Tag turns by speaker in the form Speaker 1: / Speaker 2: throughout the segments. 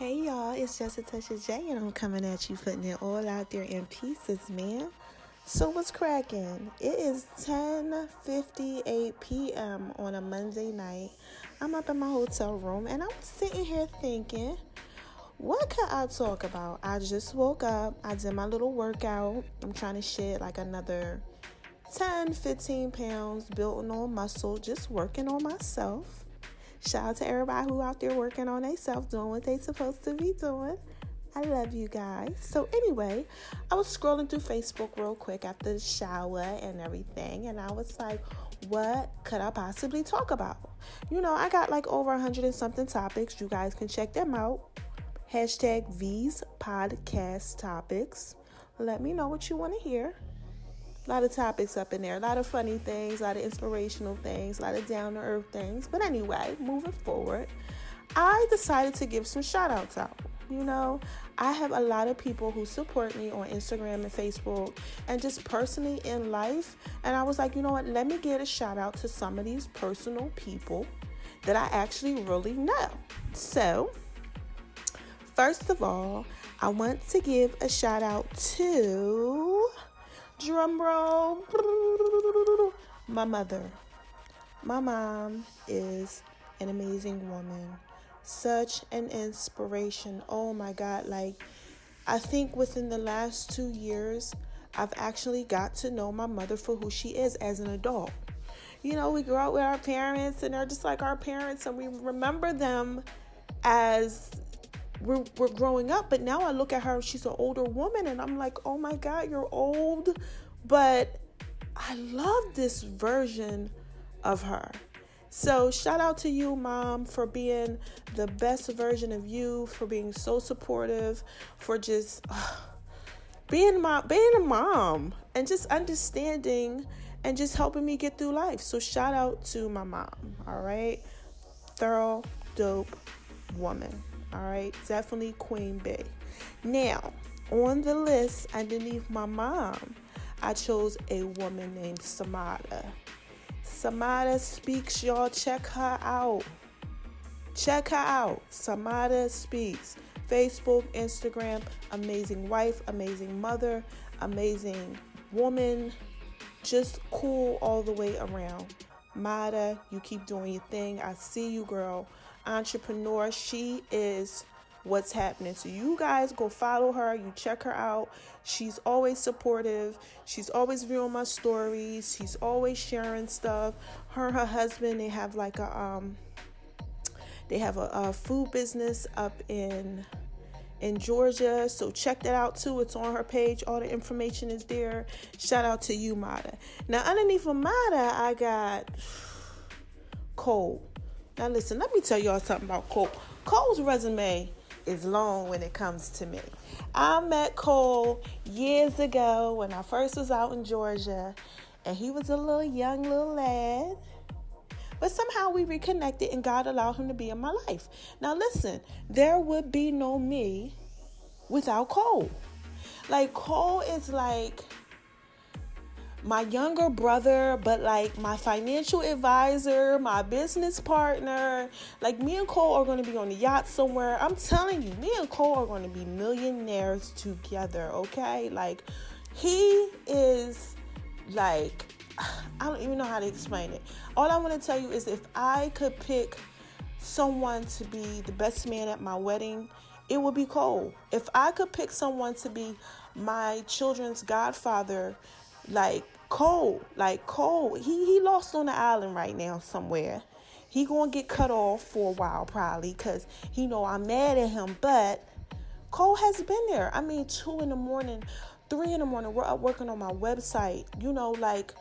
Speaker 1: Hey y'all, it's just a touch of J, and I'm coming at you, putting it all out there in pieces, man. So what's cracking? It is 10:58 p.m. on a Monday night. I'm up in my hotel room, and I'm sitting here thinking, what could I talk about? I just woke up. I did my little workout. I'm trying to shed like another 10, 15 pounds, building on muscle, just working on myself. Shout out to everybody who out there working on themselves, doing what they supposed to be doing. I love you guys. So anyway, I was scrolling through Facebook real quick after the shower and everything, and I was like, what could I possibly talk about? You know, I got like over a hundred and something topics. You guys can check them out. Hashtag V's podcast topics. Let me know what you want to hear. A lot of topics up in there, a lot of funny things, a lot of inspirational things, a lot of down to earth things. But anyway, moving forward, I decided to give some shout outs out. You know, I have a lot of people who support me on Instagram and Facebook and just personally in life. And I was like, you know what? Let me get a shout out to some of these personal people that I actually really know. So, first of all, I want to give a shout out to drum roll my mother. My mom is an amazing woman such an inspiration. Oh my God. Like, I think within the last two years, I've actually got to know my mother for who she is as an adult. You know, we grow up with our parents and they're just like our parents, and we remember them as we're, we're growing up. But now I look at her, she's an older woman, and I'm like, oh my God, you're old. But I love this version of her. So, shout out to you, mom, for being the best version of you, for being so supportive, for just uh, being my being a mom and just understanding and just helping me get through life. So, shout out to my mom. All right, thorough, dope woman. All right, definitely Queen Bee. Now, on the list underneath my mom, I chose a woman named Samada. Samada Speaks, y'all. Check her out. Check her out. Samada Speaks. Facebook, Instagram. Amazing wife, amazing mother, amazing woman. Just cool all the way around. Mada, you keep doing your thing. I see you, girl. Entrepreneur. She is what's happening. So you guys go follow her, you check her out. She's always supportive. She's always viewing my stories. She's always sharing stuff. Her and her husband, they have like a um they have a, a food business up in in Georgia. So check that out too. It's on her page. All the information is there. Shout out to you, Mada. Now underneath of Mada, I got Cole. Now listen, let me tell y'all something about Cole. Cole's resume is long when it comes to me. I met Cole years ago when I first was out in Georgia, and he was a little young little lad. But somehow we reconnected, and God allowed him to be in my life. Now, listen, there would be no me without Cole. Like, Cole is like my younger brother, but like my financial advisor, my business partner. Like me and Cole are going to be on the yacht somewhere. I'm telling you, me and Cole are going to be millionaires together, okay? Like he is like I don't even know how to explain it. All I want to tell you is if I could pick someone to be the best man at my wedding, it would be Cole. If I could pick someone to be my children's godfather, like Cole, like Cole, he he lost on the island right now somewhere. He gonna get cut off for a while probably because he know I'm mad at him. But Cole has been there. I mean, two in the morning, three in the morning. We're up working on my website. You know, like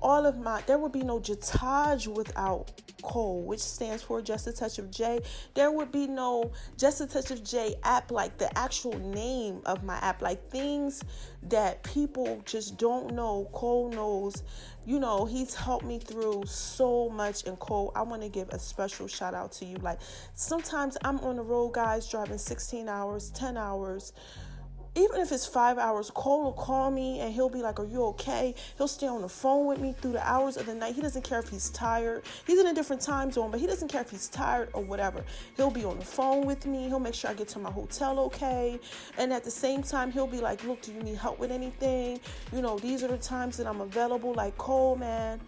Speaker 1: all of my there would be no Jatage without Cole, which stands for Just a Touch of J. There would be no Just a Touch of J app, like the actual name of my app, like things that people just don't know. Cole knows, you know, he's helped me through so much. And Cole, I want to give a special shout out to you. Like sometimes I'm on the road, guys, driving 16 hours, 10 hours even if it's five hours, Cole will call me and he'll be like, Are you okay? He'll stay on the phone with me through the hours of the night. He doesn't care if he's tired. He's in a different time zone, but he doesn't care if he's tired or whatever. He'll be on the phone with me. He'll make sure I get to my hotel okay. And at the same time, he'll be like, Look, do you need help with anything? You know, these are the times that I'm available. Like, Cole, man.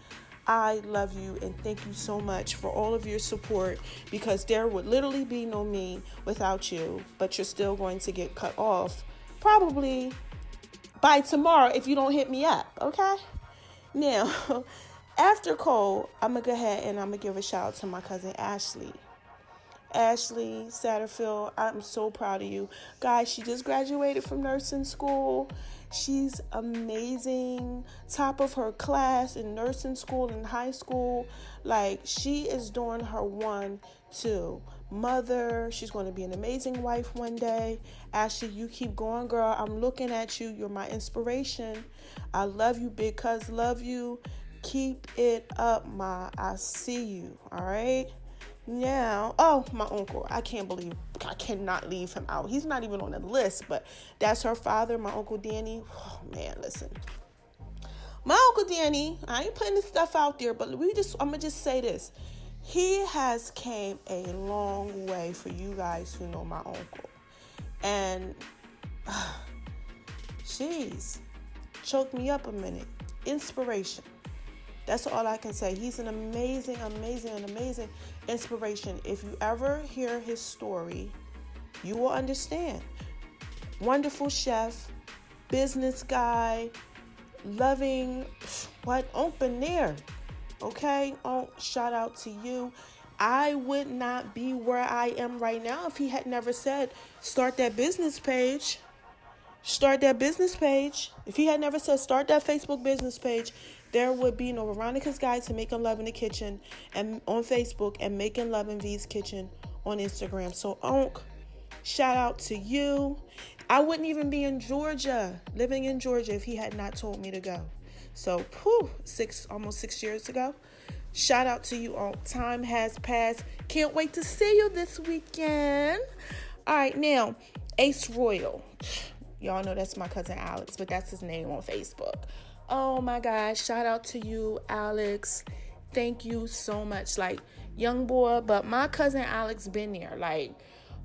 Speaker 1: I love you and thank you so much for all of your support because there would literally be no me without you, but you're still going to get cut off probably by tomorrow if you don't hit me up, okay? Now, after Cole, I'm gonna go ahead and I'm gonna give a shout out to my cousin Ashley. Ashley Satterfield, I'm so proud of you. Guys, she just graduated from nursing school. She's amazing, top of her class in nursing school and high school. Like, she is doing her one, two mother. She's going to be an amazing wife one day. Ashley, you keep going, girl. I'm looking at you. You're my inspiration. I love you, big cuz. Love you. Keep it up, ma. I see you. All right. Now, oh, my uncle. I can't believe I cannot leave him out. He's not even on the list, but that's her father, my uncle Danny. Oh man, listen. My uncle Danny, I ain't putting this stuff out there, but we just I'm gonna just say this he has came a long way for you guys who know my uncle. And jeez choked me up a minute. Inspiration. That's all i can say. He's an amazing amazing and amazing inspiration. If you ever hear his story you will understand. Wonderful chef business guy loving what open there Okay? Oh, shout out to you. I would not be where I am right now if he had never said, start that business page. Start that business page. If he had never said, start that Facebook business page, there would be no Veronica's Guide to Making Love in the Kitchen and on Facebook and Making Love in V's Kitchen on Instagram. So, Unc, shout out to you. I wouldn't even be in Georgia, living in Georgia, if he had not told me to go. So, whew, six almost six years ago. Shout out to you all. Time has passed. Can't wait to see you this weekend. All right, now, Ace Royal. Y'all know that's my cousin Alex, but that's his name on Facebook. Oh my gosh, shout out to you, Alex. Thank you so much. Like, young boy, but my cousin Alex been there. Like,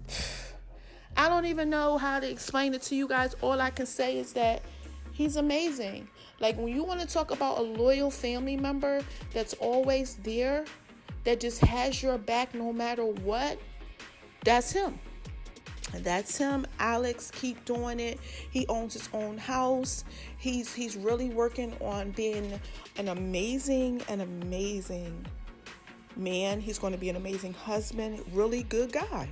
Speaker 1: I don't even know how to explain it to you guys. All I can say is that he's amazing. Like when you want to talk about a loyal family member that's always there, that just has your back no matter what, that's him. That's him. Alex, keep doing it. He owns his own house. He's he's really working on being an amazing, an amazing man. He's going to be an amazing husband. Really good guy.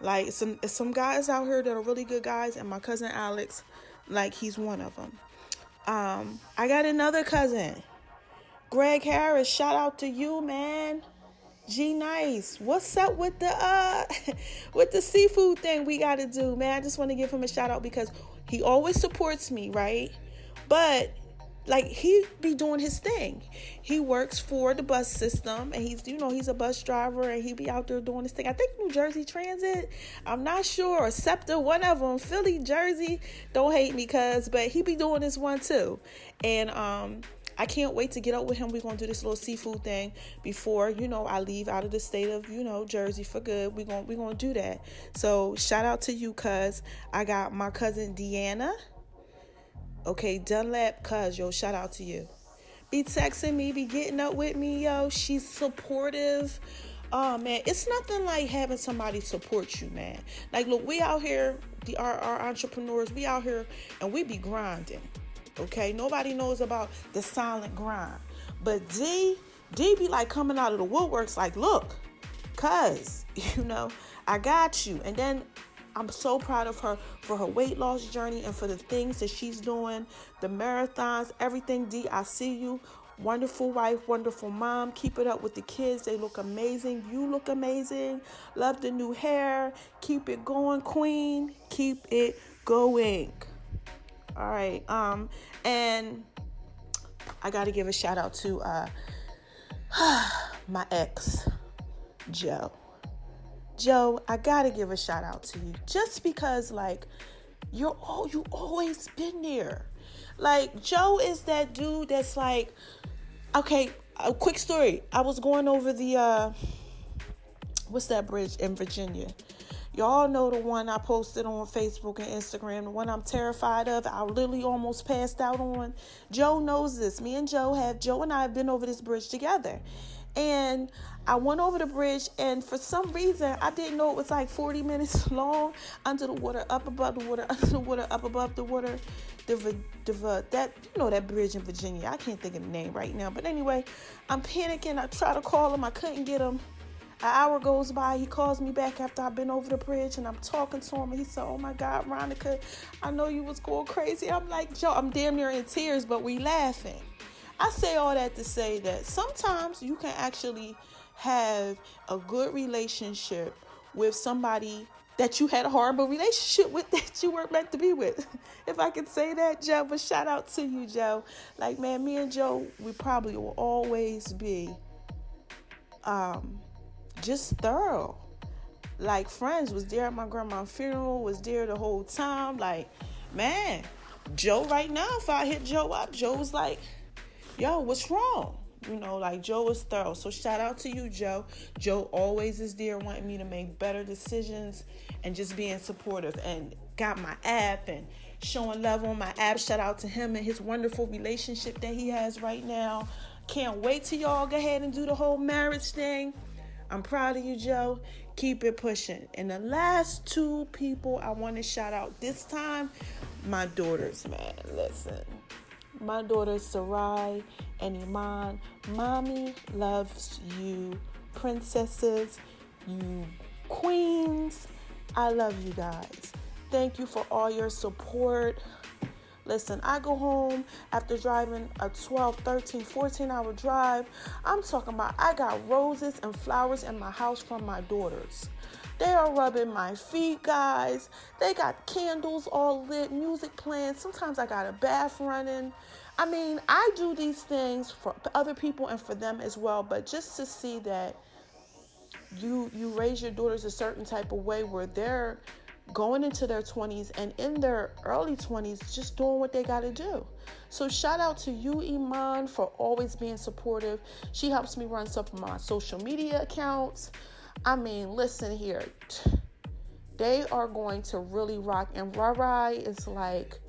Speaker 1: Like some some guys out here that are really good guys, and my cousin Alex, like he's one of them. Um, I got another cousin, Greg Harris. Shout out to you, man. G nice. What's up with the uh with the seafood thing we gotta do, man? I just want to give him a shout out because he always supports me, right? But like he be doing his thing. He works for the bus system and he's you know he's a bus driver and he be out there doing his thing. I think New Jersey Transit. I'm not sure or SEPTA, one of them. Philly, Jersey. Don't hate me, cuz, but he be doing this one too. And um I can't wait to get up with him. We're gonna do this little seafood thing before, you know, I leave out of the state of, you know, Jersey for good. We're gonna we're gonna do that. So shout out to you, cuz I got my cousin Deanna. Okay, Dunlap, cuz, yo, shout out to you. Be texting me, be getting up with me, yo. She's supportive. Oh man, it's nothing like having somebody support you, man. Like, look, we out here, the our, our entrepreneurs, we out here and we be grinding. Okay, nobody knows about the silent grind. But D, D be like coming out of the woodworks, like, look, cuz, you know, I got you. And then I'm so proud of her for her weight loss journey and for the things that she's doing, the marathons, everything. D, I see you. Wonderful wife, wonderful mom. Keep it up with the kids. They look amazing. You look amazing. Love the new hair. Keep it going, queen. Keep it going. All right. Um, and I got to give a shout out to uh, my ex, Joe. Joe, I gotta give a shout out to you just because, like, you're all you always been there. Like Joe is that dude that's like, okay, a quick story. I was going over the uh what's that bridge in Virginia? Y'all know the one I posted on Facebook and Instagram, the one I'm terrified of. I literally almost passed out on. Joe knows this. Me and Joe have Joe and I have been over this bridge together. And I went over the bridge, and for some reason, I didn't know it was like 40 minutes long under the water, up above the water, under the water, up above the water. The, the, that you know that bridge in Virginia. I can't think of the name right now, but anyway, I'm panicking. I try to call him, I couldn't get him. An hour goes by, he calls me back after I've been over the bridge and I'm talking to him. And he said, Oh my God, Ronica, I know you was going crazy. I'm like, "Yo, I'm damn near in tears, but we laughing. I say all that to say that sometimes you can actually have a good relationship with somebody that you had a horrible relationship with that you weren't meant to be with. if I could say that, Joe, but shout out to you, Joe. Like, man, me and Joe, we probably will always be um just thorough. Like friends was there at my grandma's funeral, was there the whole time. Like, man, Joe right now, if I hit Joe up, Joe was like, yo, what's wrong? You know, like Joe is thorough. So shout out to you, Joe. Joe always is there wanting me to make better decisions and just being supportive and got my app and showing love on my app. Shout out to him and his wonderful relationship that he has right now. Can't wait till y'all go ahead and do the whole marriage thing. I'm proud of you, Joe. Keep it pushing. And the last two people I want to shout out this time, my daughters, man. Listen, my daughters, Sarai and Iman. Mommy loves you, princesses, you queens. I love you guys. Thank you for all your support. Listen, I go home after driving a 12, 13, 14 hour drive. I'm talking about I got roses and flowers in my house from my daughters. They are rubbing my feet, guys. They got candles all lit, music playing. Sometimes I got a bath running. I mean, I do these things for other people and for them as well, but just to see that you you raise your daughters a certain type of way where they're going into their 20s and in their early 20s just doing what they got to do. So shout out to you Iman for always being supportive. She helps me run some of my social media accounts. I mean, listen here. They are going to really rock and Rarai is like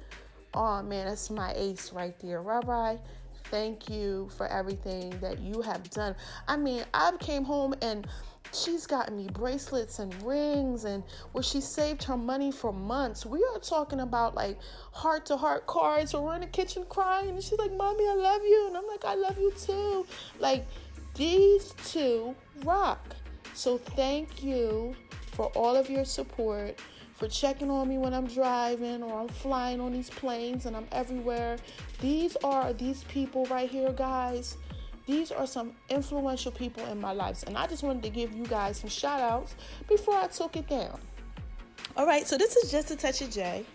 Speaker 1: oh man, that's my ace right there. Rarai, thank you for everything that you have done. I mean, I came home and She's gotten me bracelets and rings, and where she saved her money for months. We are talking about like heart to heart cards, or we're in the kitchen crying, and she's like, Mommy, I love you. And I'm like, I love you too. Like, these two rock. So, thank you for all of your support, for checking on me when I'm driving or I'm flying on these planes and I'm everywhere. These are these people right here, guys these are some influential people in my life. And I just wanted to give you guys some shout outs before I took it down. All right, so this is just a touch of J.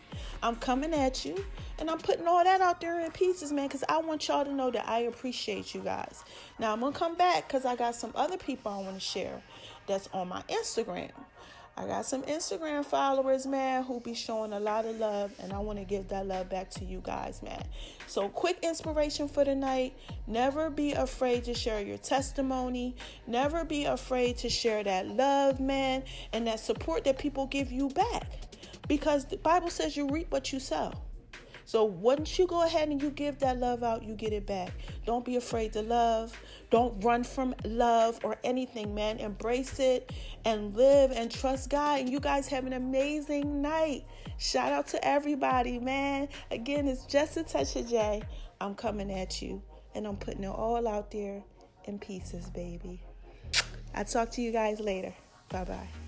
Speaker 1: I'm coming at you and I'm putting all that out there in pieces, man, because I want y'all to know that I appreciate you guys. Now, I'm going to come back because I got some other people I want to share that's on my Instagram. I got some Instagram followers, man, who be showing a lot of love, and I want to give that love back to you guys, man. So, quick inspiration for the night never be afraid to share your testimony, never be afraid to share that love, man, and that support that people give you back because the Bible says you reap what you sow. So once you go ahead and you give that love out, you get it back. Don't be afraid to love. Don't run from love or anything, man. Embrace it and live and trust God. And you guys have an amazing night. Shout out to everybody, man. Again, it's just a touch of J. I'm coming at you and I'm putting it all out there in pieces, baby. I'll talk to you guys later. Bye bye.